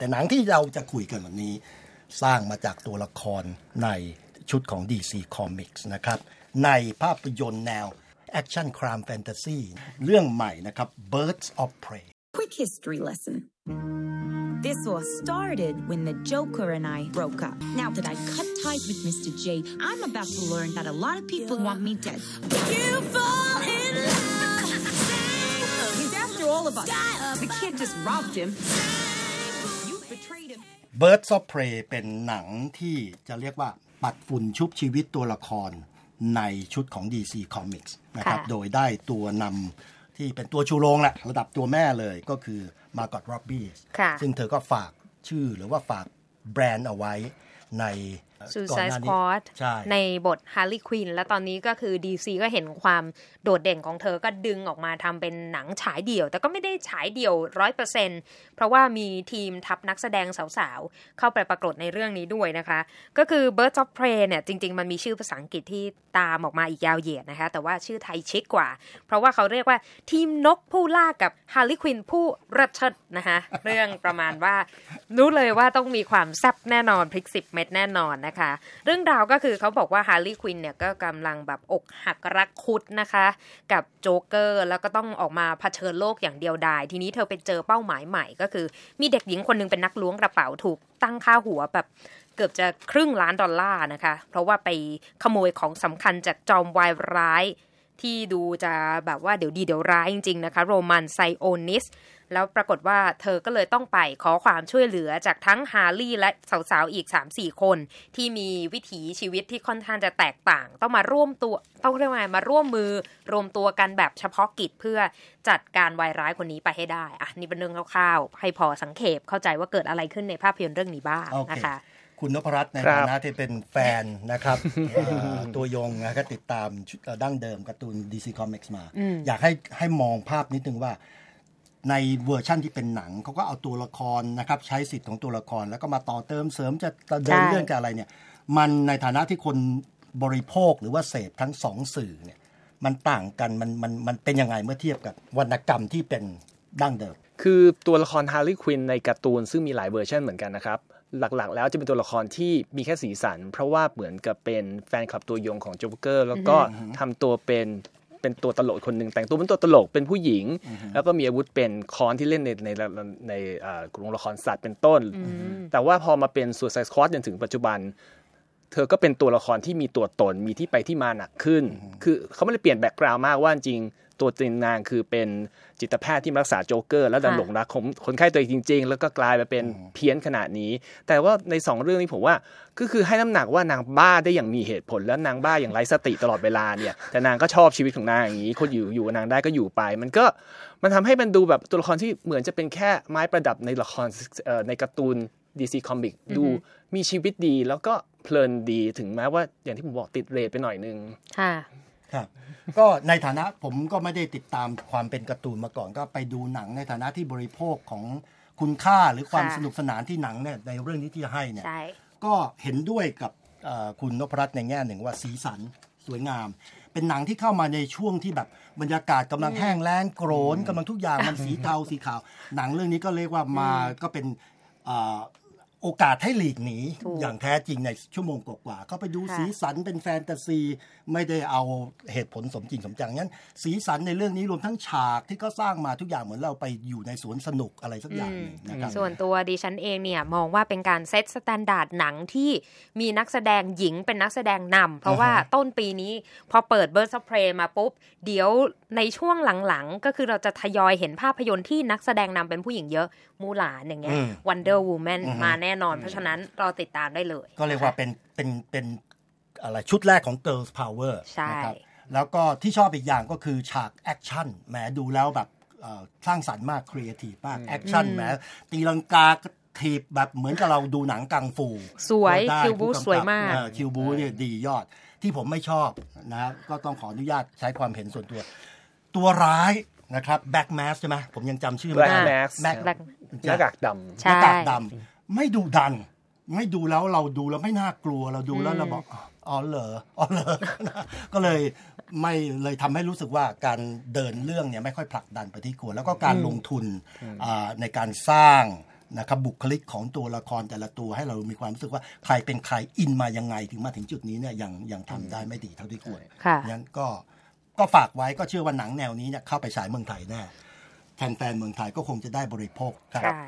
แต่หนังที่เราจะคุยกันวันนี้ สร้างมาจากตัวละครในชุดของ DC Comics นะครับ ในภาพยนตร์แนว Action Crime Fantasy เรื่องใหม่นะครับ Birds of Prey Quick history lesson. This war started when the Joker and I broke up. Now that I cut ties with Mr. J, I'm about to learn that a lot of people want me dead. You fall in love. He's after all of us. We can't just rob him. You betrayed him. Birds of Prey เป็นหนังที่จะเรียกว่าปัดฝุ่นชุบชีวิตตัวละครในชุดของ DC Comics นะครับค่ะโดยได้ตัวนำที่เป็นตัวชูโรงแหละระดับตัวแม่เลยก็คือมา g ก t ร็อบบี้ค่ะซึ่งเธอก็ฝากชื่อหรือว่าฝากแบรนด์เอาไว้ในก่อนห Suicide น้านี้ Squad ใช่ในบท Harley Quinn และตอนนี้ก็คือ DC ก็เห็นความโดดเด่นของเธอก็ดึงออกมาทำเป็นหนังฉายเดี่ยว แต่ก็ไม่ได้ฉายเดี่ยวร้อยเปอร์เซ็นเพราะว่ามีทีมทัพนักแสดงสาวๆ เข้าไปปรากฏในเรื่องนี้ด้วยนะคะ ก็คือ Birds of Prey เนี่ยจริง ๆ มันมีชื่อภาษาอังกฤษที่ตามออกมาอีกยาวเหยียดนะคะ แต่ว่าชื่อไทยชิคกว่า เพราะว่าเขาเรียกว่าทีมนกผู้ล่ากับ Harley Quinn ผู้รัชดนะคะเรื่องประมาณว่ารู้เลยว่าต้องมีความแซ่บแน่นอนพริกสิบเม็ดแน่นอนนะคะ เรื่องราวก็คือเขาบอกว่าฮาร์ลีควินเนี่ยก็กำลังแบบอกหักรักคุดนะคะ กับโจ๊กเกอร์แล้วก็ต้องออกมาเผชิญโลกอย่างเดียวดาย ทีนี้เธอไปเจอเป้าหมายใหม่ ก็คือมีเด็กหญิงคนหนึ่งเป็นนักล้วงกระเป๋าถูกตั้งค่าหัวแบบเกือบจะครึ่งล้านดอลลาร์นะคะ เพราะว่าไปขโมยของสำคัญจากจอมวายร้าย ที่ดูจะแบบว่าเดี๋ยวดีเดี๋ยวร้ายจริง ๆ นะคะ โรมันไซโอนิส แล้วปรากฏว่าเธอก็เลยต้องไปขอความช่วยเหลือจากทั้งฮาร์ลี่และสาวๆ อีก 3-4 คน ที่มีวิถีชีวิตที่ค่อนข้างจะแตกต่าง ต้องมาร่วมตัวต้องเรียกว่ามาร่วมมือรวมตัวกันแบบเฉพาะกิจเพื่อจัดการวายร้ายคนนี้ไปให้ได้อะนี่เป็นเรื่องคร่าวๆให้พอสังเขปเข้าใจว่าเกิดอะไรขึ้นในภาพยนตร์เรื่องนี้บ้างโอเคนะคะ คุณนพรัตน์ในครับฐานะที่เป็นแฟนนะครับเอ่อตัวยงนะก็ติดตามชุดเอ่อดั้งเดิมการ์ตูน DC Comics มา อยากให้ให้มองภาพนิดนึงว่า ในเวอร์ชั่นที่เป็นหนังเขาก็เอาตัวละครนะครับ ใช้สิทธิ์ของตัวละคร แล้วก็มาต่อเติมเสริมจะจะเดินใช่เรื่องจะอะไรเนี่ย มันในฐานะที่คนบริโภคหรือว่าเสพทั้งสองสื่อเนี่ย มันต่างกันมันมันมันเป็นยังไงเมื่อเทียบกับวรรณกรรมที่เป็นดั้งเดิม คือตัวละครฮาร์ลีย์ควินในการ์ตูนซึ่งมีหลายเวอร์ชันเหมือนกันนะครับ หลักๆ แล้วจะเป็นตัวละครที่มีแค่สีสัน เพราะว่าเหมือนกับเป็นแฟนคลับตัวยงของโจ๊กเกอร์ แล้วก็ทำตัวเป็นเป็นตัวตลกคนหนึ่งแต่งตัวเป็นตัวตลกเป็นผู้หญิง แล้วก็มีอาวุธเป็นค้อนที่เล่นในในในในเอ่อกรงละครสัตว์เป็นต้น แต่ว่าพอมาเป็น Suicide Squad จนถึงปัจจุบัน เธอก็เป็นตัวละครที่มีตัวตนมีที่ไปที่มาหนักขึ้น คือเขาไม่ได้เปลี่ยน background มากว่าจริงๆ ตัวจริงนางคือเป็นจิตแพทย์ที่มารักษาโจ๊กเกอร์ แล้วดันค่ะหลงรักคนคนไข้ตัวเองจริง ๆ แล้วก็กลายมาเป็นเพี้ยนขนาดนี้ แต่ว่าในสองเรื่องนี้ผมว่าก็คือให้น้ำหนักว่านางบ้าได้อย่างมีเหตุผล แล้วนางบ้าอย่างไร้สติตลอดเวลาเนี่ยแต่นางก็ชอบชีวิตของนางอย่างนี้คนอยู่อยู่กับนางได้ก็อยู่ไป มันก็มันทำให้มันดูแบบตัวละครที่เหมือนจะเป็นแค่ไม้ประดับในละครเอ่อในการ์ตูน DC Comic ดูมีชีวิตดีแล้วก็เพลินดีถึงแม้ว่าอย่างที่ผมบอกติดเรทไปหน่อยนึงค่ะ ครับ ก็ในฐานะผมก็ไม่ได้ติดตามความเป็นการ์ตูนมาก่อน ก็ไปดูหนังในฐานะที่บริโภคของคุณค่าหรือความค่ะสนุกสนานที่หนังเนี่ยในเรื่องนี้ที่ให้เนี่ยใช่ก็เห็นด้วยกับเอ่อคุณนพรัตน์ในแง่หนึ่งว่าสีสันสวยงาม เป็นหนังที่เข้ามาในช่วงที่แบบบรรยากาศกำลังแห้งแล้งโกรนกำลังทุกอย่างมันสีเทาสีขาว หนังเรื่องนี้ก็เรียกว่ามาก็เป็นเอ่อ โอกาสให้หลีกหนีถูกอย่างแท้จริงในชั่วโมงกว่าๆก็ไปดูค่ะสีสันเป็นแฟนตาซี ไม่ได้เอาเหตุผลสมจริงสมจังงั้น สีสันในเรื่องนี้รวมทั้งฉากที่ก็สร้างมาทุกอย่างเหมือนเราไปอยู่ในสวนสนุกอะไรสักอย่างหนึ่งนะครับส่วนตัวดิฉันเองเนี่ยมองว่าเป็นการ set standard หนังที่มีนักแสดงหญิงเป็นนักแสดงนำเพราะว่าอ่าฮะต้นปีนี้พอเปิด Birds of Prey มาปุ๊บ เดี๋ยวในช่วงหลังๆ ก็คือเราจะทยอยเห็นภาพยนตร์ที่นักแสดงนำเป็นผู้หญิงเยอะมูหลานอย่างเงี้ยอืม Wonder Woman อือฮึมาแน่นอน เพราะฉะนั้นรอติดตามได้เลย ก็เรียกว่าเป็นเป็นเป็นอะไรชุดแรกของ Girls Power ใช่นะครับแล้วก็ที่ชอบอีกอย่างก็คือฉากแอคชั่นแหมดูแล้วแบบเอ่อสร้างสรรค์มากครีเอทีฟมากแอคชั่นแหมตีลังกาถีบแบบเหมือนกับเราดูหนังกังฟู สวยได้คิวบู๊ผู้กำกับสวยมากเออคิวบู๊เนี่ยดียอดที่ผมไม่ชอบนะครับก็ต้องขออนุญาตใช้ความเห็นส่วนตัว ตัวร้ายนะครับ Black Mask ใช่ไหมผมยังจำชื่อไม่ Black ได้ Mask แบ็ค Black หน้ากากดำใช่หน้ากากดำ ไม่ดูดัน ไม่ดูแล้วเราดูแล้วไม่น่ากลัวเราดูแล้วเราบอกอ๋อเหรออ๋อเหรอก็เลยไม่เลยทำให้รู้สึกว่าการเดินเรื่องเนี่ยไม่ค่อยผลักดันไปที่ควรแล้วก็การลงทุนอ่าในการสร้างนะครับบุคลิกของตัวละครแต่ละตัวให้เรามีความรู้สึกว่าใครเป็นใครอินมายังไงถึงมาถึงจุดนี้เนี่ยยังยังทำได้ไม่ดีเท่าที่ควรค่ะงั้นก็ก็ฝากไว้ก็เชื่อว่าหนังแนวนี้เนี่ยเข้าไปฉายเมืองไทยแน่แฟนๆเมืองไทยก็คงจะได้บริโภคครับใช่